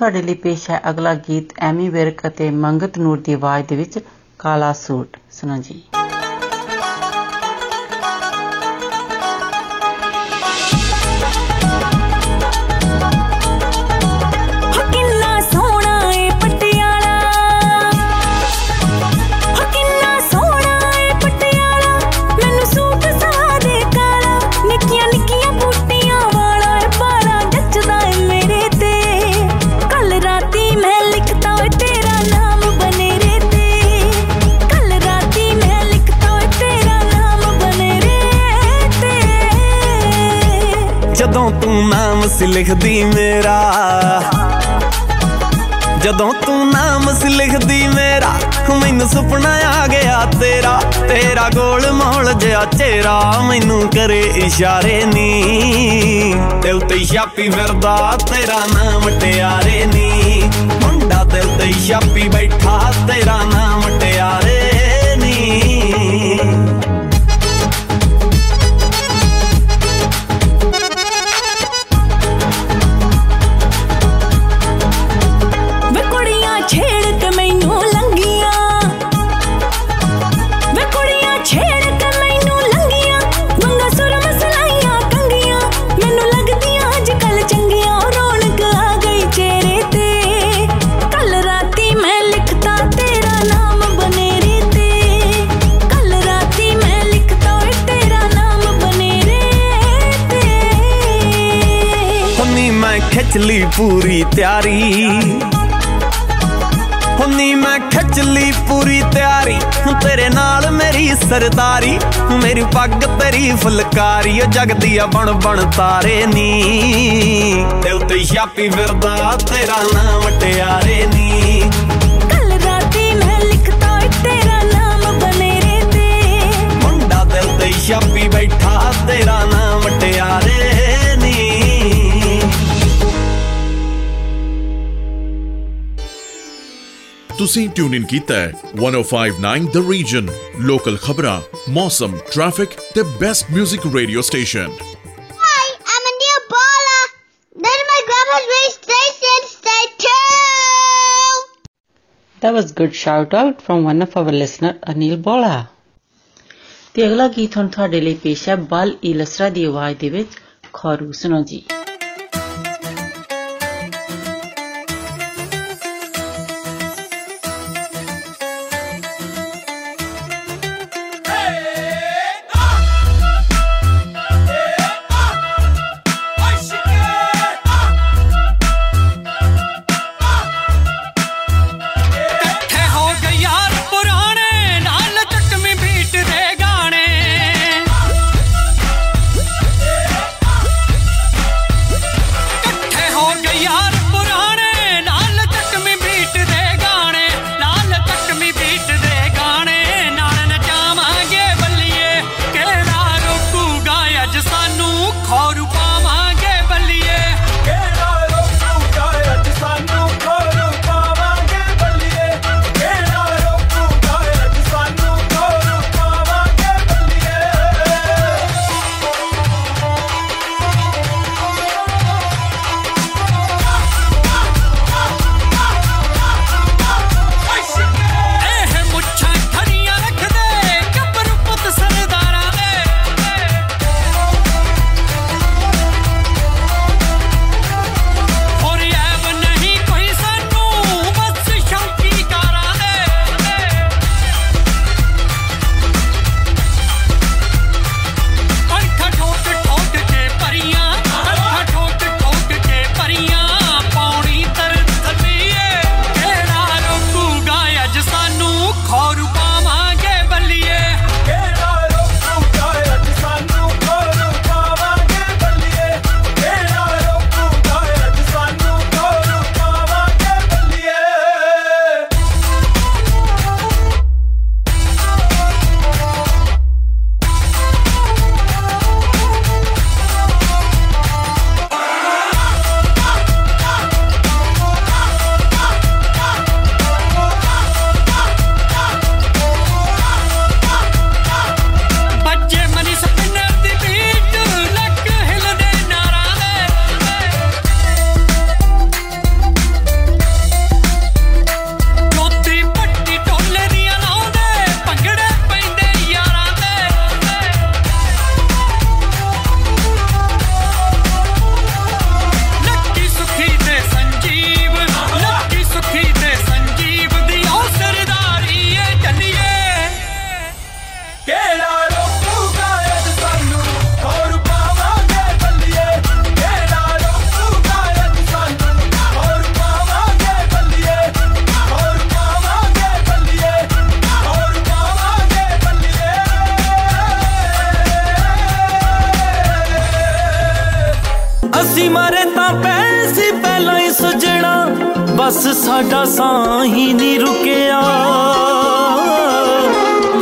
ਤੁਹਾਡੇ ਲਈ ਪੇਸ਼ ਹੈ ਅਗਲਾ ਗੀਤ ਐਮੀ ਵਿਰਕ ਅਤੇ ਮੰਗਤ ਨੂਰ ਦੀ ਆਵਾਜ਼ ਦੇ ਵਿੱਚ ਕਾਲਾ ਸੂਟ। ਸੁਣੋ ਜੀ। ਲਿਖਦੀ ਮੇਰਾ। ਜਦੋਂ ਤੂੰ ਨਾਮ ਸੀ ਲਿਖਦੀ ਮੇਰਾ, ਮੈਨੂੰ ਸੁਪਨਾ ਆ ਗਿਆ ਤੇਰਾ। ਤੇਰਾ ਗੋਲ ਮੋਲ ਜਿਹਾ ਚਿਹਰਾ ਮੈਨੂੰ ਕਰੇ ਇਸ਼ਾਰੇ ਨੀ। ਦਿਲ ਤੇ ਛਾਪੀ ਫਿਰਦਾ, ਤੇਰਾ ਨਾਮ ਟਿਆਰੇ ਨੀ। ਮੁੰਡਾ ਦਿਲ ਤੇ ਛਾਪੀ ਬੈਠਾ, ਤੇਰਾ ਨਾਮ ਟਿਆਰੇ ਨੀ। ਪੂਰੀ ਤਿਆਰੀ। ਹੁੰਨੀ ਮੈਂ ਖਿੱਚ ਲਈ ਪੂਰੀ ਤਿਆਰੀ। ਤੇਰੇ ਨਾਲ ਮੇਰੀ ਸਰਦਾਰੀ ਮੇਰੀ ਪੱਗ ਤੇਰੀ ਫੁਲਕਾਰੀ ਓ ਜਗਦੀ ਆ ਬਣ ਬਣ ਤਾਰੇ ਨੀ। ਦਿਲ ਤੇ ਛਾਪੀ ਫਿਰਦਾ ਤੇਰਾ ਨਾਮ ਟਿਆਰੇ ਨੀ। ਕੱਲ ਰਾਤੀ ਮੈਂ ਲਿਖਤਾ ਤੇਰਾ ਨਾਮ ਬਨੇਰੇ ਤੇ ਮੁੰਡਾ ਦਿਲ ਤੇ ਛਾਪੀ ਬੈਠਾ ਤੇਰਾ ਨਾਮ ਟਿਆਰੇ ਤੁਸੀਂ ਟਿਊਨ ਇਨ ਕੀਤਾ ਹੈ 1059 ਦ ਰੀਜਨ ਲੋਕਲ ਖਬਰਾਂ ਮੌਸਮ ਟ੍ਰੈਫਿਕ ਤੇ best 뮤직 radio station Hi, I'm Anil Bala. Then my grandma's radio station. Stay tuned. That was good shout out from one of our listener Anil Bola. ਤੇ ਅਗਲਾ ਗੀਤ ਹੁਣ ਤੁਹਾਡੇ ਲਈ ਪੇਸ਼ ਹੈ ਬਲ ਇਲਸਰਾ ਦੀ ਆਵਾਜ਼ ਦੇ ਵਿੱਚ ਖਰੂ ਸੁਣੋ ਜੀ ਜਸ ਸਾਡਾ ਸਾਹੀ ਨਹੀਂ ਰੁਕਿਆ।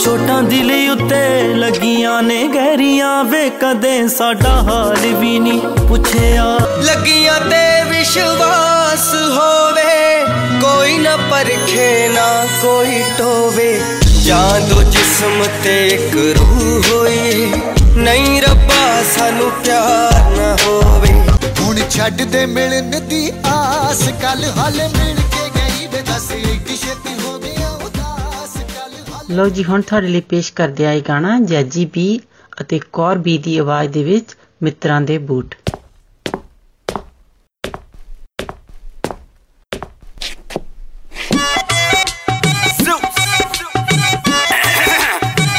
ਛੋਟਾਂ ਦਿਲ ਉੱਤੇ ਲੱਗੀਆਂ ਨੇ ਗਹਿਰੀਆਂ ਵੇ ਕਦੇ ਸਾਡਾ ਹਾਲ ਵੀ ਨਹੀਂ ਪੁੱਛਿਆ। ਲੱਗੀਆਂ ਤੇ ਵਿਸ਼ਵਾਸ ਹੋਵੇ ਕੋਈ ਨਾ ਪਰਖੇ ਨਾ ਕੋਈ ਟੋਵੇ। ਜਾਂ ਦੋ ਜਿਸਮ ਤੇ ਇੱਕ ਰੂਹ ਹੋਈ ਨਹੀਂ ਰੱਬਾ ਸਾਨੂੰ ਪਿਆਰ ਨਾ ਹੋਵੇ। ਹੁਣ ਛੱਡ ਦੇ ਮਿਲਣ ਦੀ ਆ ਅਸ ਕੱਲ ਹਲ ਮਿਲ ਕੇ ਗਈ ਬਦਸ ਇੱਕ ਛੇਤੀ ਹੋ ਗਿਆ ਉਦਾਸ ਕੱਲ ਲੋ ਜੀ ਹੁਣ ਤੁਹਾਡੇ ਲਈ ਪੇਸ਼ ਕਰਦੇ ਆਏ ਗਾਣਾ ਜੈਜੀ ਬੀ ਅਤੇ ਕੌਰ ਬੀ ਦੀ ਆਵਾਜ਼ ਦੇ ਵਿੱਚ ਮਿੱਤਰਾਂ ਦੇ ਬੂਟ।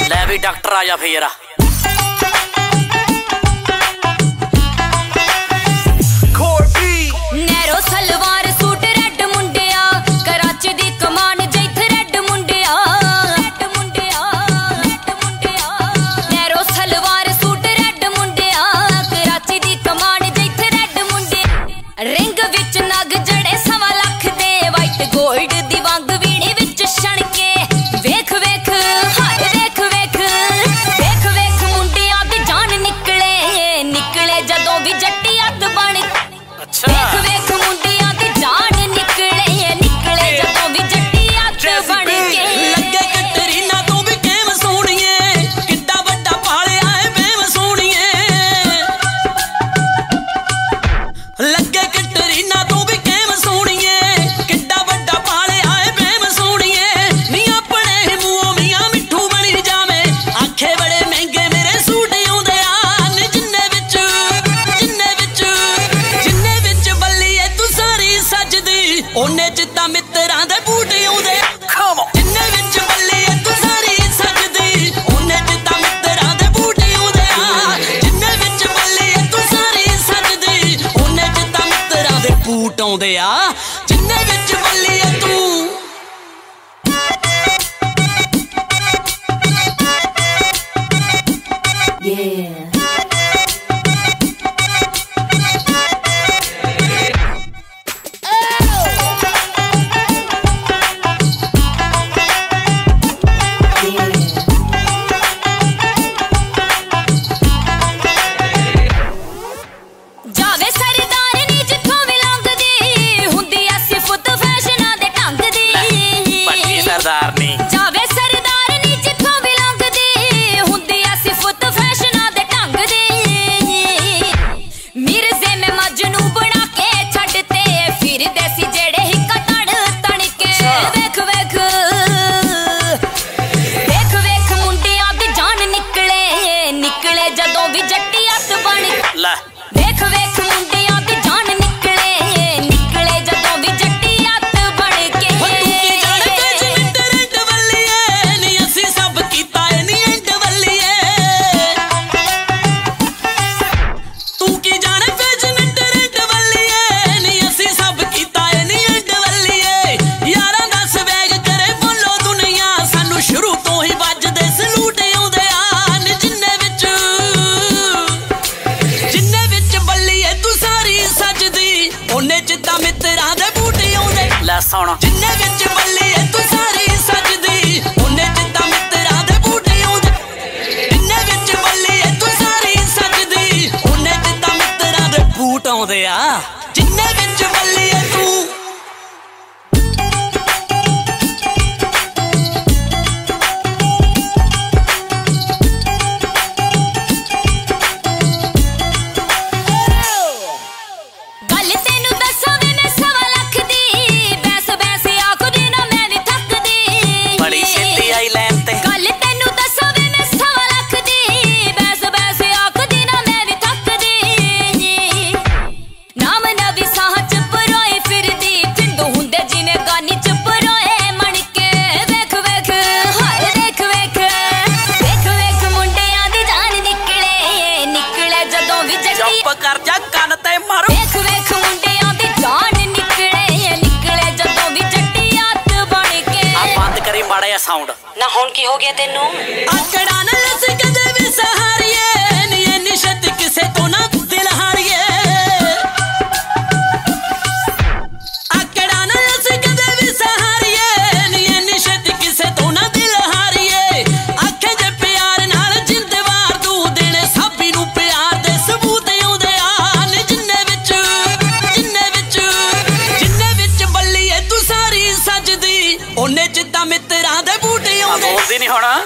ਲੈ ਵੀ ਡਾਕਟਰ ਆ ਜਾ ਫੇਰਾ।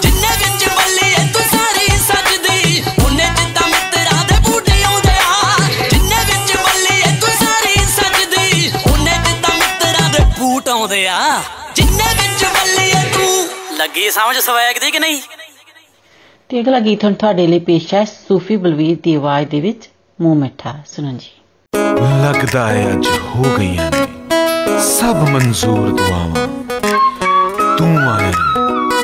ਆਉਂਦੇ ਆ ਜਿੰਨੇ ਵਿੱਚ ਬੱਲੀ ਤੂੰ ਸਾਰੀ ਸੱਜਦੀ ਉਹਨੇ ਜਿੱਦਾਂ ਮਿੱਤਰਾਂ ਦੇ ਬੂਟ ਆਉਂਦੇ ਆ ਜਿੰਨੇ ਵਿੱਚ ਬੱਲੀ ਤੂੰ ਲੱਗੀ ਸਮਝ ਸਵੈਗ ਦੀ ਕਿ ਨਹੀਂ? ਤੇ ਅਗਲਾ ਗੀਤ ਹੁਣ ਤੁਹਾਡੇ ਲਈ ਪੇਸ਼ ਹੈ ਸੂਫੀ ਬਲਵੀਰ ਦੀ ਆਵਾਜ਼ ਦੇ ਵਿੱਚ ਮੂੰਹ ਮਿੱਠਾ ਸੁਣੋ ਜੀ। ਲੱਗਦਾ ਹੈ ਅੱਜ ਹੋ ਗਈਆਂ ਨੇ। ਸਭ ਮਨਜ਼ੂਰ ਦੁਆਵਾਂ। ਤੂੰ ਆਇਆ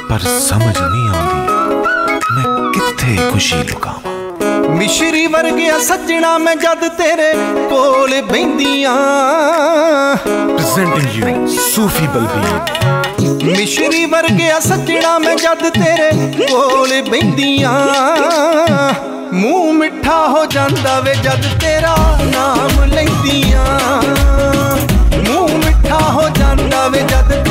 ਪਰ ਸਮਝ ਨਹੀਂ ਆਉਂਦੀ। ਮੈਂ ਕਿੱਥੇ ਖੁਸ਼ੀ ਲੁਕਾਵਾਂ? ਮਿਸ਼ਰੀ ਵਰਗਿਆ ਸੱਜਣਾ ਮੈਂ ਜਦ ਤੇਰੇ ਕੋਲ ਬੈੰਦੀਆਂ। Presenting you ਸੂਫੀ ਬਲਬੀਰ। ਮਿਸ਼ਰੀ ਵਰਗਿਆ ਸੱਜਣਾ ਮੈਂ ਜਦ ਤੇਰੇ ਕੋਲ ਬੈੰਦੀਆਂ। ਮੂੰਹ ਮਿੱਠਾ ਹੋ ਜਾਂਦਾ ਵੇ ਜਦ ਤੇਰਾ ਨਾਮ ਲੈਂਦੀਆਂ। ਮੂੰਹ ਮਿੱਠਾ ਹੋ ਜਾਂਦਾ ਵੇ ਜਦ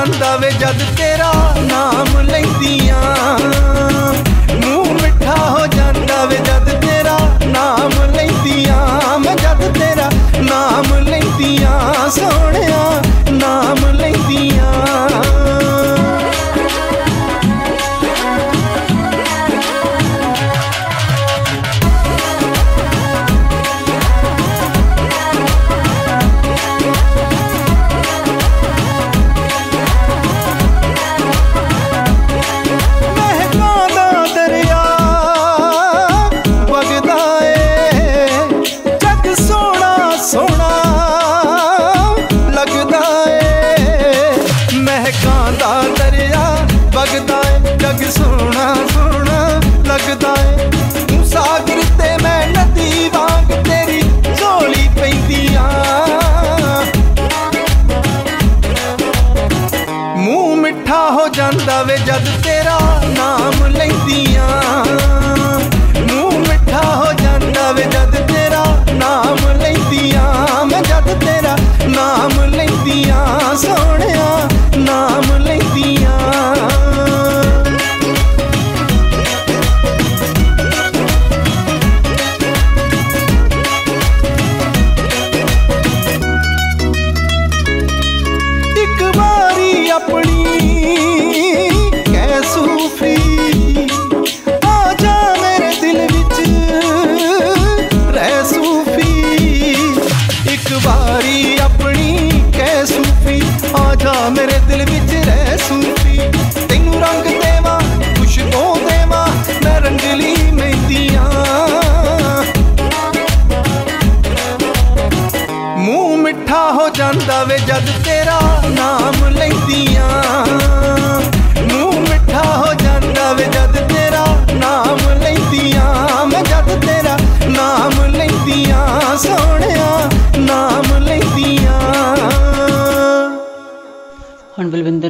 ਜਾਂਦਾ ਵੇ ਜਦ ਤੇਰਾ ਨਾਮ ਲੈਂਦੀਆਂ। ਮੂੰਹ ਮਿੱਠਾ ਹੋ ਜਾਂਦਾ ਵੇ ਜਦ ਤੇਰਾ ਨਾਮ ਲੈਂਦੀਆਂ। ਮੈਂ ਜਦ ਤੇਰਾ ਨਾਮ ਲੈਂਦੀਆਂ ਸੋਹਣਿਆ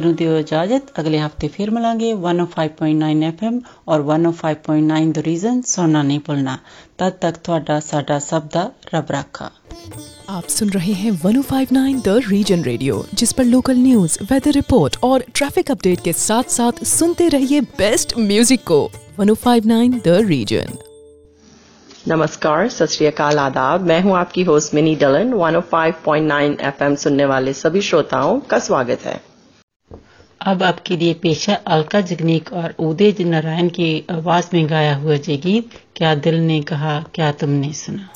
ਹੁਣ ਬਲਵਿੰਦਰ ਨੂੰ ਦਿਓ ਇਜਾਜ਼ਤ ਅਗਲੇ ਹਫਤੇ ਫਿਰ ਮਿਲਾਂਗੇ 105.9 FM ਔਰ 105.9 ਦ ਰੀਜ਼ਨ ਸੁਣਨਾ ਨਹੀਂ ਭੁੱਲਣਾ ਤਦ ਤੱਕ ਤੁਹਾਡਾ ਸਾਡਾ ਸਭ ਦਾ ਰੱਬ ਰਾਖਾ आप सुन रहे हैं 1059 द रीजन रेडियो जिस पर लोकल न्यूज वेदर रिपोर्ट और ट्रैफिक अपडेट के साथ साथ सुनते रहिए बेस्ट म्यूजिक को 1059 द रीजन नमस्कार सत श्री अकाल आदाब मैं हूं आपकी होस्ट मिनी डलन 105.9 एफएम सुनने वाले सभी श्रोताओं का स्वागत है अब आपके लिए पेशा अलका जगनीक और उदय नारायण की आवाज़ में गाया हुआ जय गीत, क्या दिल ने कहा, क्या तुमने सुना?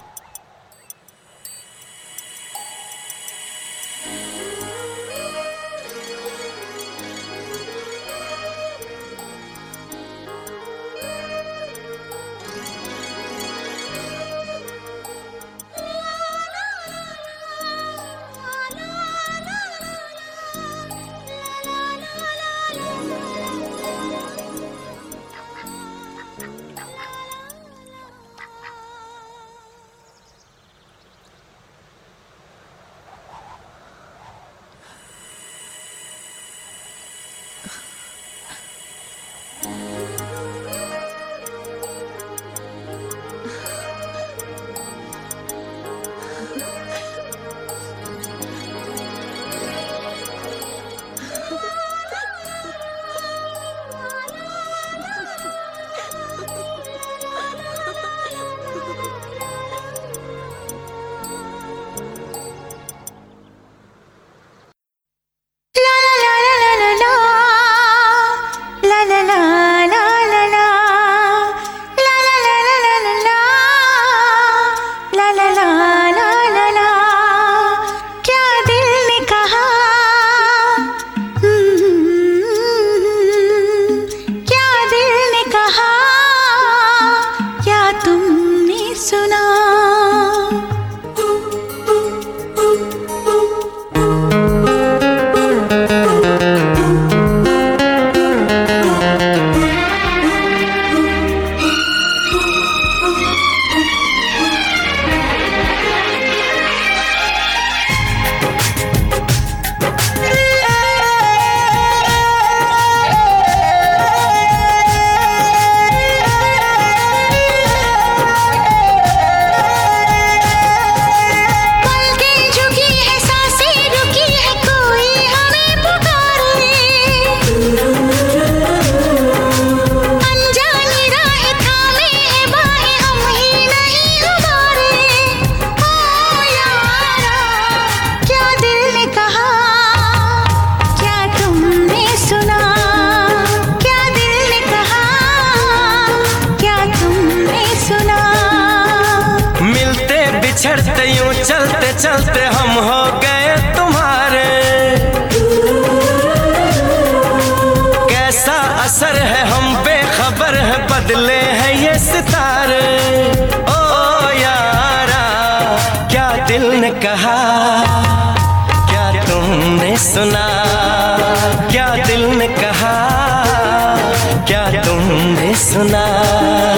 सुना।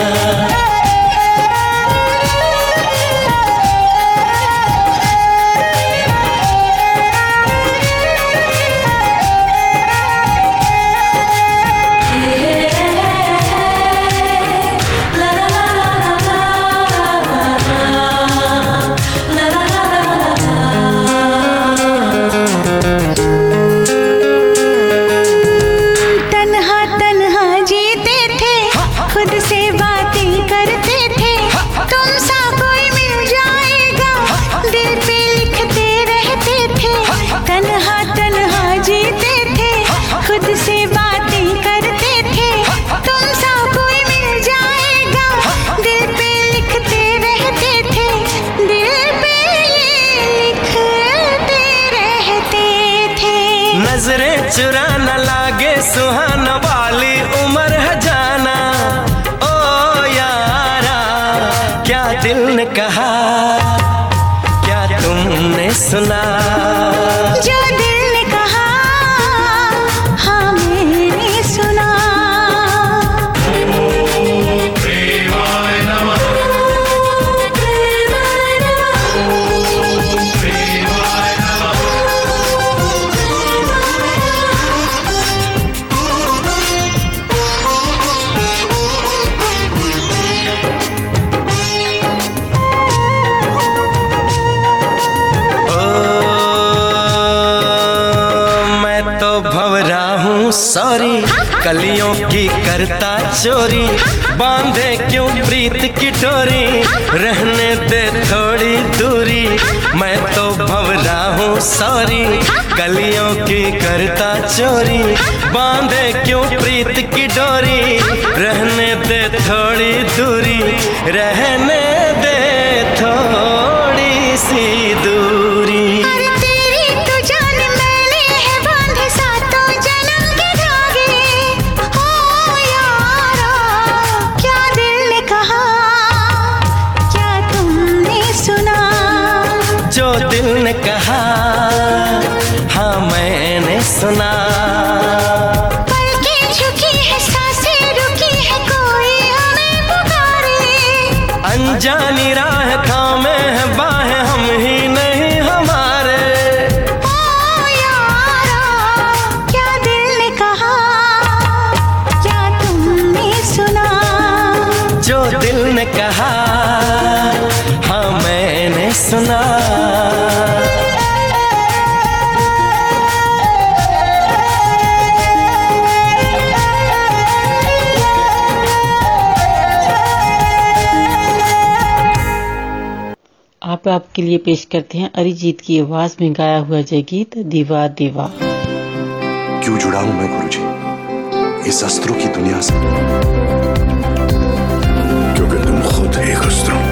की डोरी रहने दे थोड़ी दूरी। मैं तो भवरा हूँ सॉरी, गलियों की करता चोरी। बांधे क्यों प्रीत की डोरी? रहने दे थोड़ी दूरी, रह आपके लिए पेश करते हैं अरिजीत की आवाज़ में गाया हुआ जय गीत, दीवा दीवा। क्यों जुड़ा हूँ मैं गुरु जी इस अस्त्रों की दुनिया से। क्योंकि तुम खुद एक अस्त्रों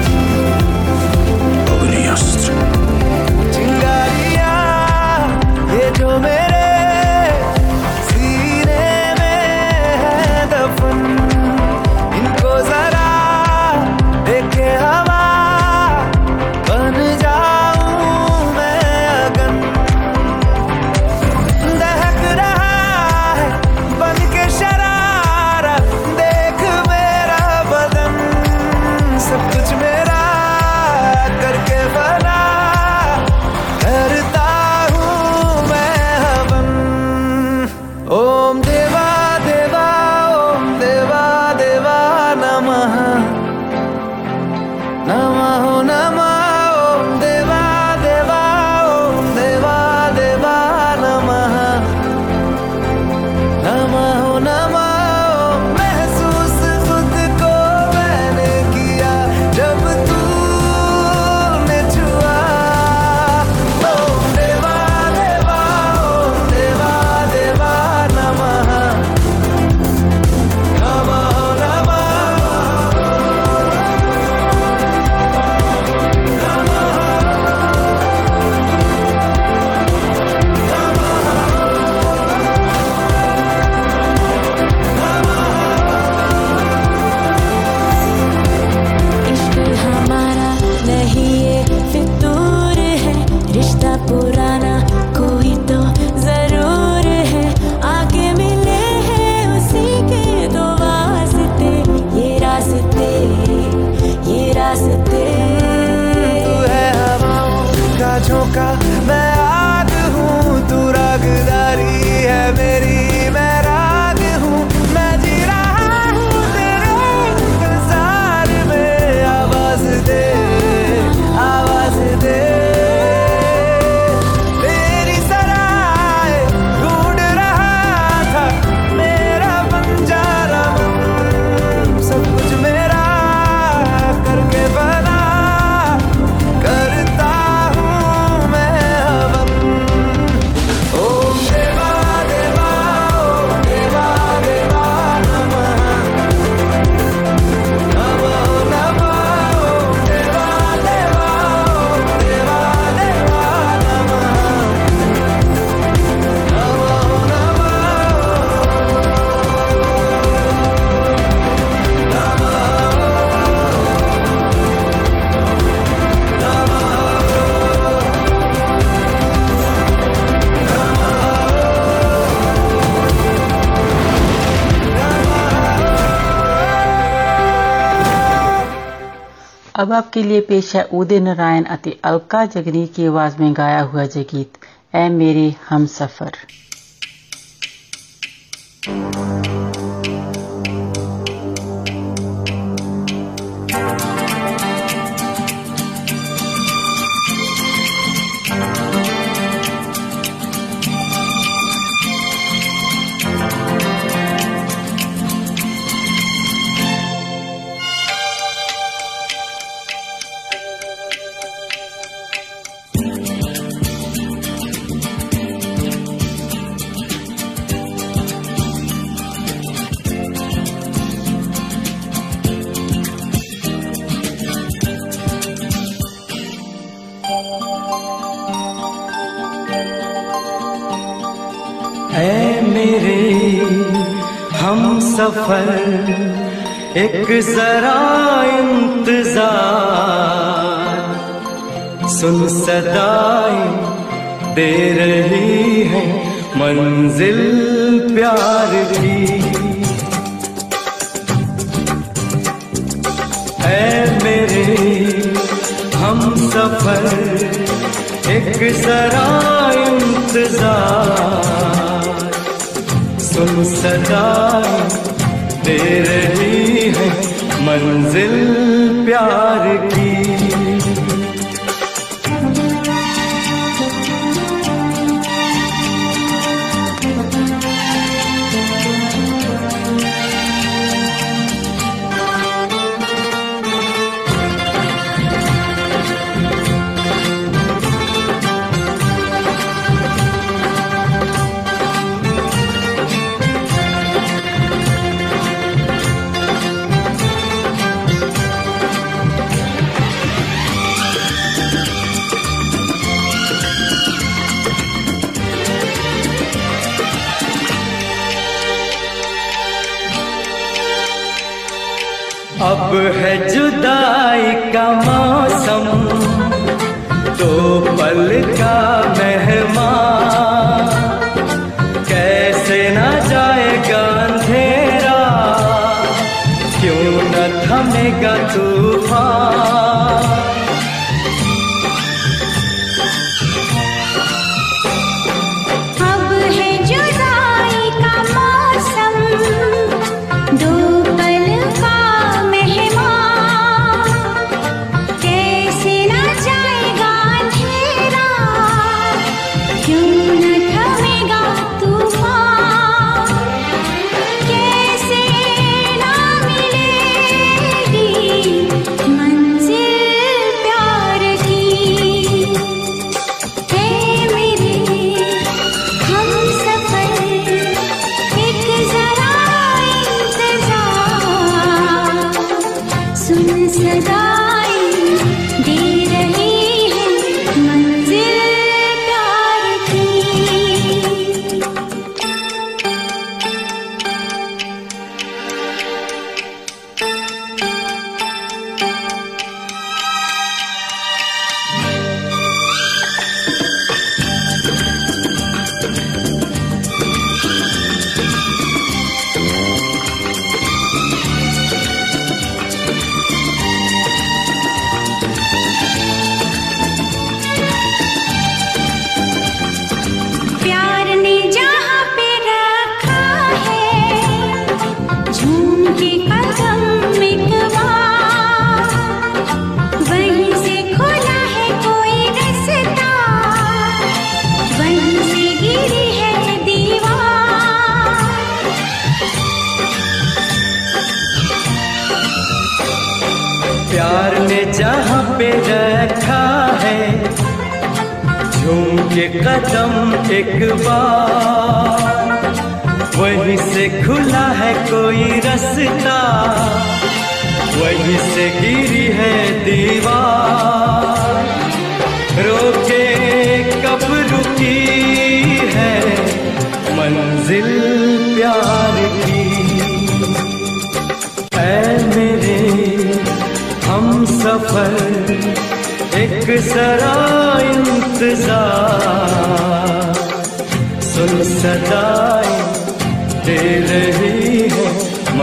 अब आपके लिए पेश है उदय नारायण अति अलका जगनी की आवाज़ में गाया हुआ जय गीत ए मेरे हम सफ़र। एक जरा इंतज़ार। सुन सदाएँ दे रही है, मंजिल प्यार की। है मेरे, हम सफ़र, एक जरा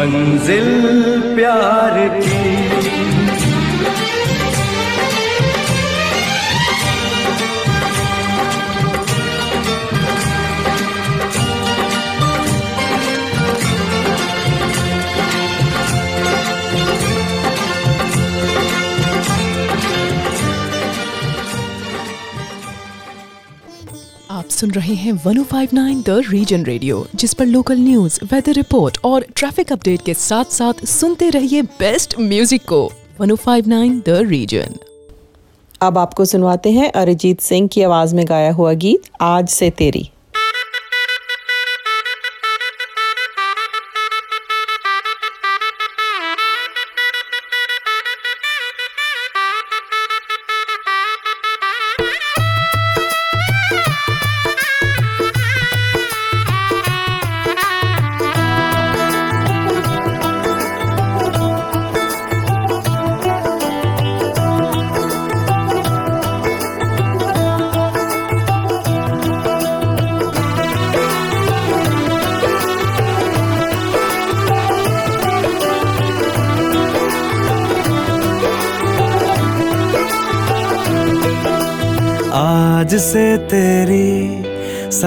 मंजिल प्यार की। सुन रहे हैं 1059 द रीजन रेडियो जिस पर लोकल न्यूज़ वेदर रिपोर्ट और ट्रैफ़िक अपडेट के साथ साथ सुनते रहिए बेस्ट म्यूज़िक को। 1059 द रीजन अब आपको सुनवाते हैं अरिजीत सिंह की आवाज़ में गाया हुआ गीत, आज से तेरी।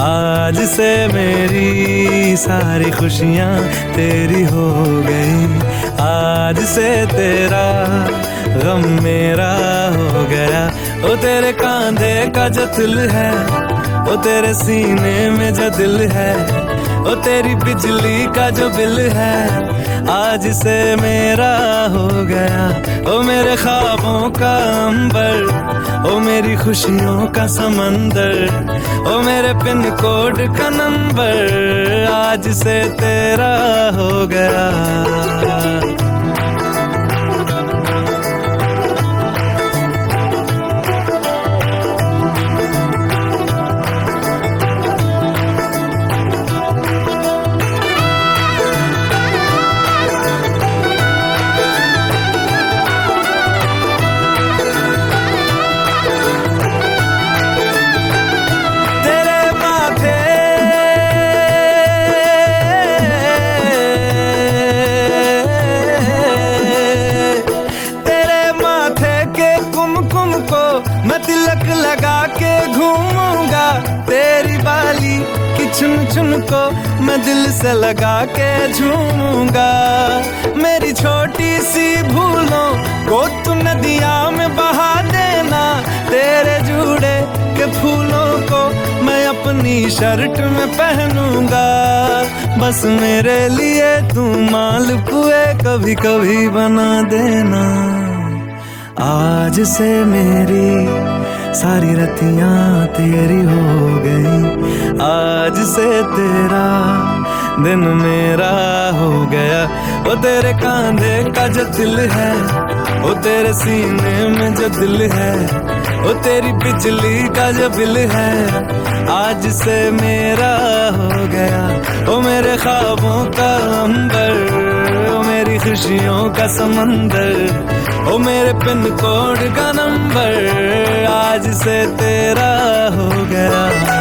आज से मेरी सारी खुशियाँ तेरी हो गई। आज से तेरा गम मेरा हो गया। वो तेरे कांधे का जो दिल है वो तेरे सीने में जो दिल है ओ तेरी बिजली का जो बिल है, आज से मेरा हो गया। ओ मेरे ख्वाबों का अंबर, ओ मेरी खुशियों का समंदर, ओ मेरे पिन कोड का नंबर, आज से तेरा हो गया। चुन चुन को मैं दिल से लगा के झूमूँगा। मेरी छोटी सी भूलों को तू नदिया में बहा देना। तेरे जुड़े के फूलों को मैं अपनी शर्ट में पहनूँगा। बस मेरे लिए तू माल पुए कभी कभी बना देना। आज से मेरी सारी रतियाँ तेरी हो गई। आज से तेरा दिन मेरा हो गया। वो तेरे कांधे का जो दिल है वो तेरे सीने में जो दिल है वो तेरी बिजली का जो बिल है, आज से मेरा हो गया। वो मेरे ख्वाबों का अंबर। मेरी खुशियों का समंदर, ओ मेरे पिन कोड का नंबर, आज से तेरा हो गया।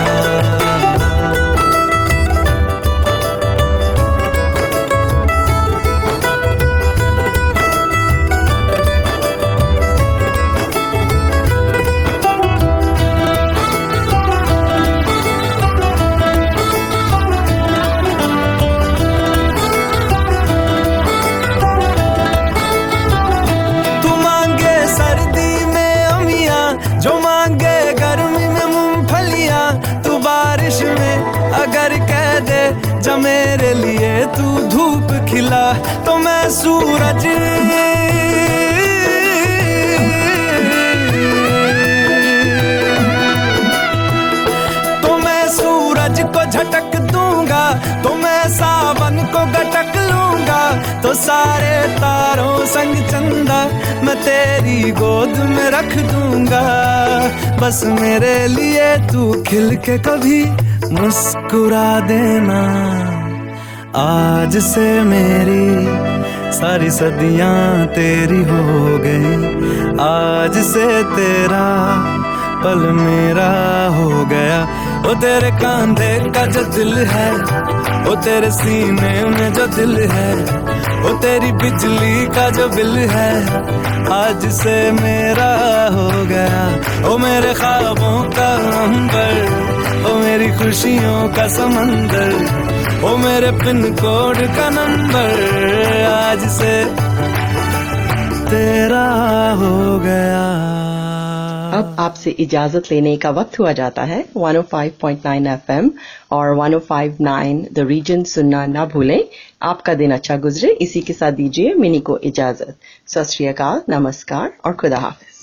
सूरज। तो मैं सूरज को झटक दूँगा तो मैं सावन को गटक लूँगा। तो सारे तारों संग चंदा मैं तेरी गोद में रख दूँगा। बस मेरे लिए तू खिल के कभी मुस्कुरा देना। आज से मेरी सारी सदियाँ तेरी हो गई। आज से तेरा पल मेरा हो गया। वो तेरे कांधे का जो दिल है वो तेरे सीने में जो दिल है वो तेरी बिजली का जो बिल है, आज से मेरा हो गया। ओ मेरे ख्वाबों का अंबर, ओ मेरी खुशियों का समंदर ओ मेरे पिन कोड का नंबर आज से तेरा हो गया। अब आपसे इजाज़त लेने का वक्त हुआ जाता है। 105.9 एफएम और 105.9 द रीजन सुनना ना भूलें। आपका दिन अच्छा गुजरे। इसी के साथ दीजिए मिनी को इजाज़त। सत नमस्कार और खुदा हाफिज।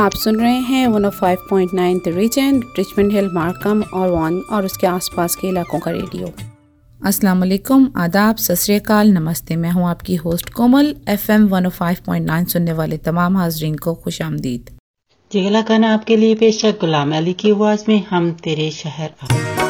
आप सुन रहे हैं 105.9 the region Richmond Hill Markham और वन और उसके आसपास के इलाकों का रेडियो। वालेकुम, आदाब सतरीकाल नमस्ते। मैं हूँ आपकी होस्ट कोमल एफएम 105.9 सुनने वाले तमाम हाजरीन को खुश आमदीद। जी खाना आपके लिए पेश गुलाम अली की आवाज़ में हम तेरे शहर आ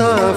हैं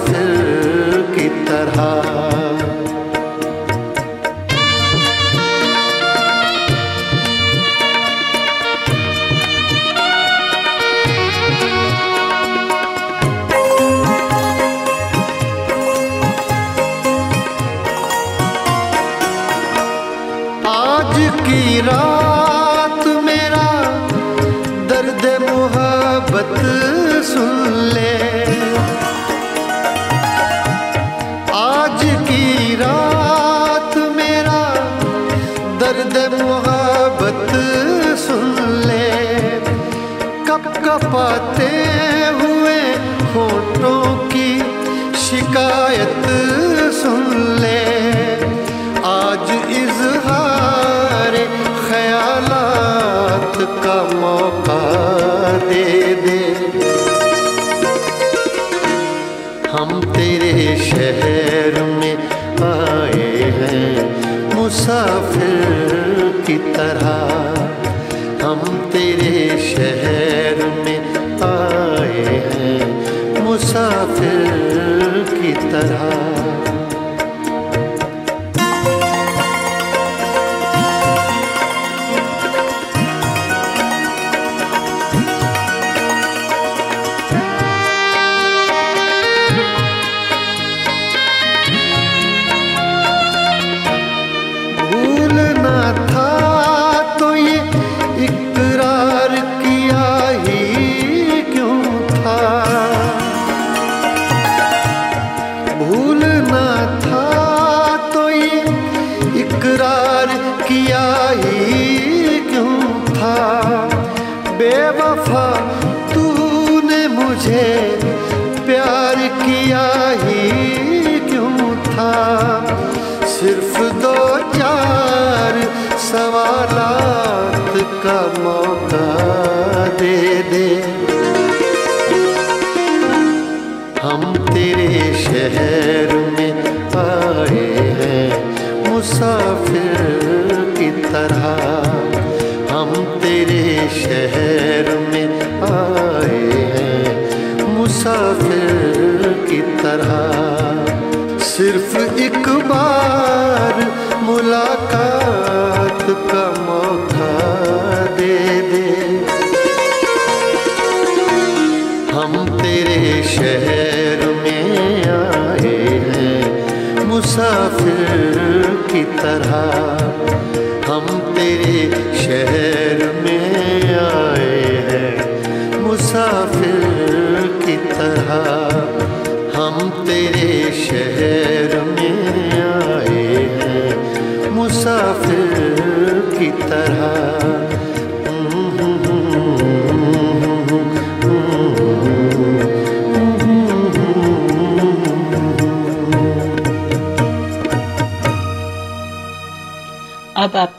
तरह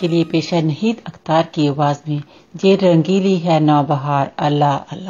के लिए पेशा नहीद अख्तार की आवाज़ में जे रंगीली है नौबहार अल्लाह अल्लाह।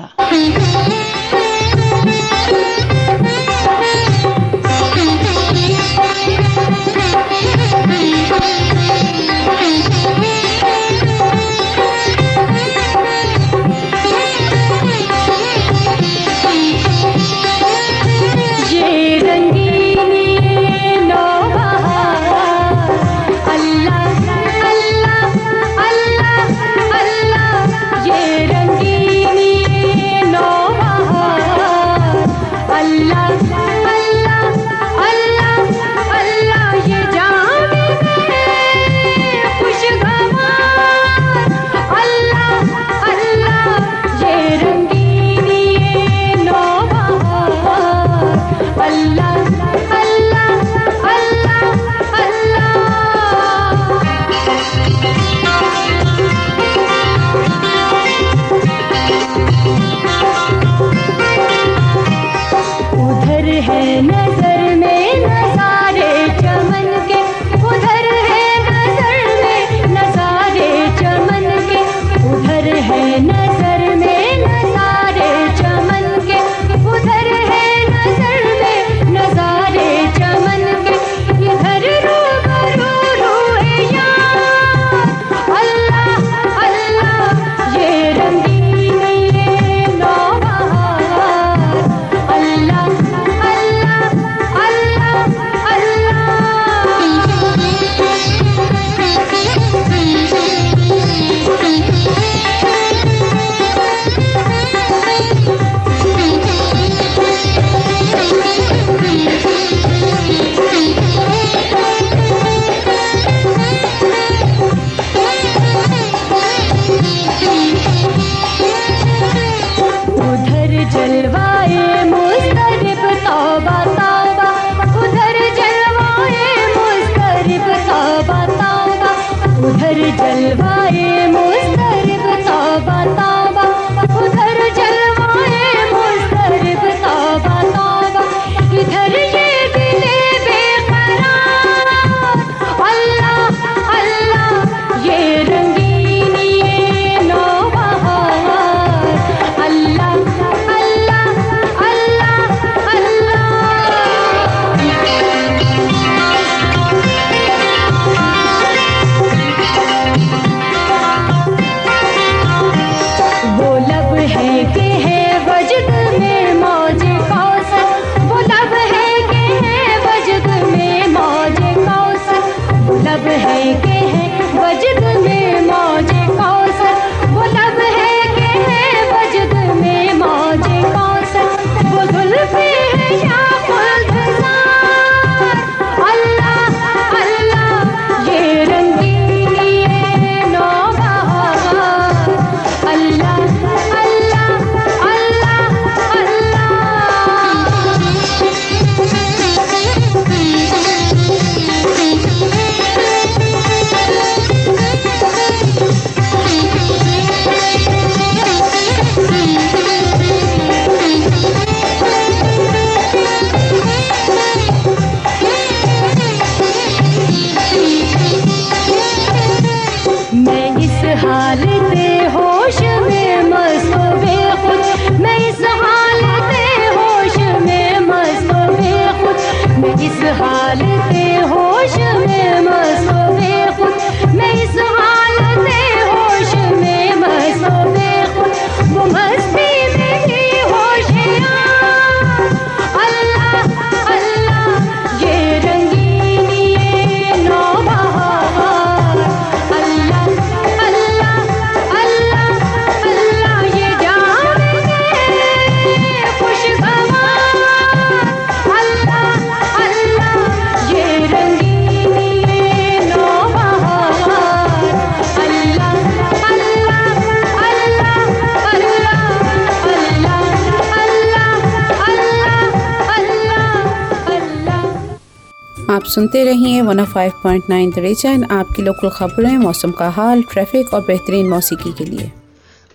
सुनते रहिए one oh five point nine region आपकी लोकल खबरें मौसम का हाल ट्रैफ़िक और बेहतरीन मौसीकी के लिए।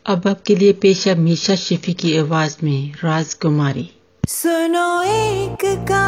अब आपके लिए पेश है मीशा शिफी की आवाज़ में राजकुमारी। सुनो एक का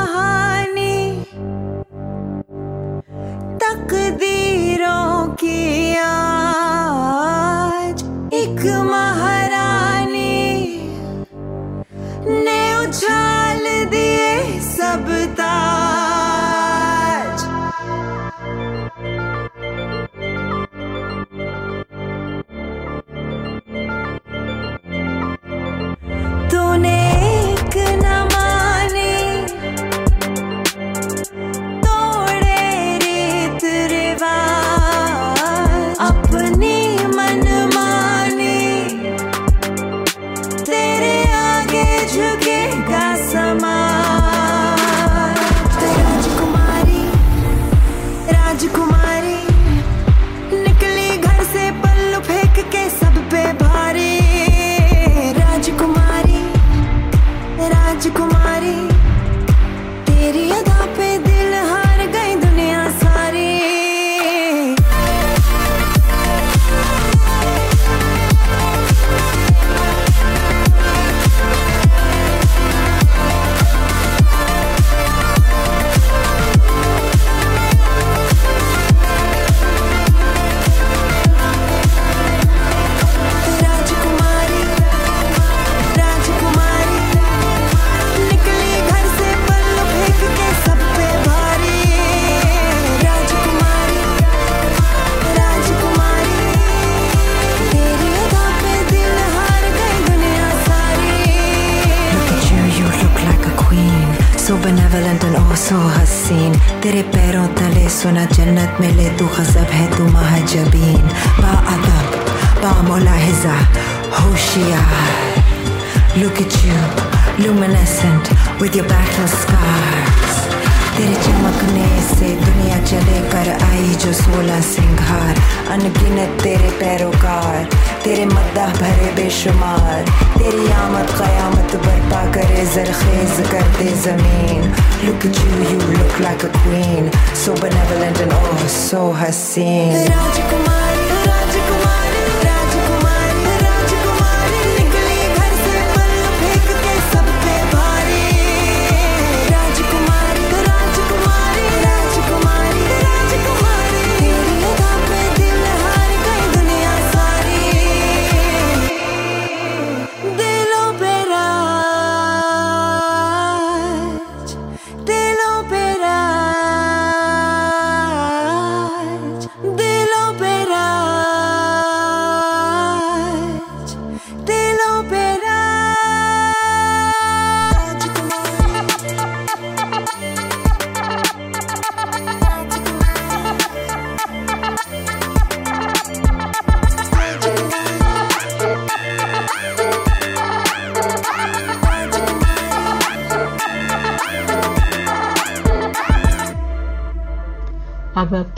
look like a queen, so benevolent and oh so Haseen.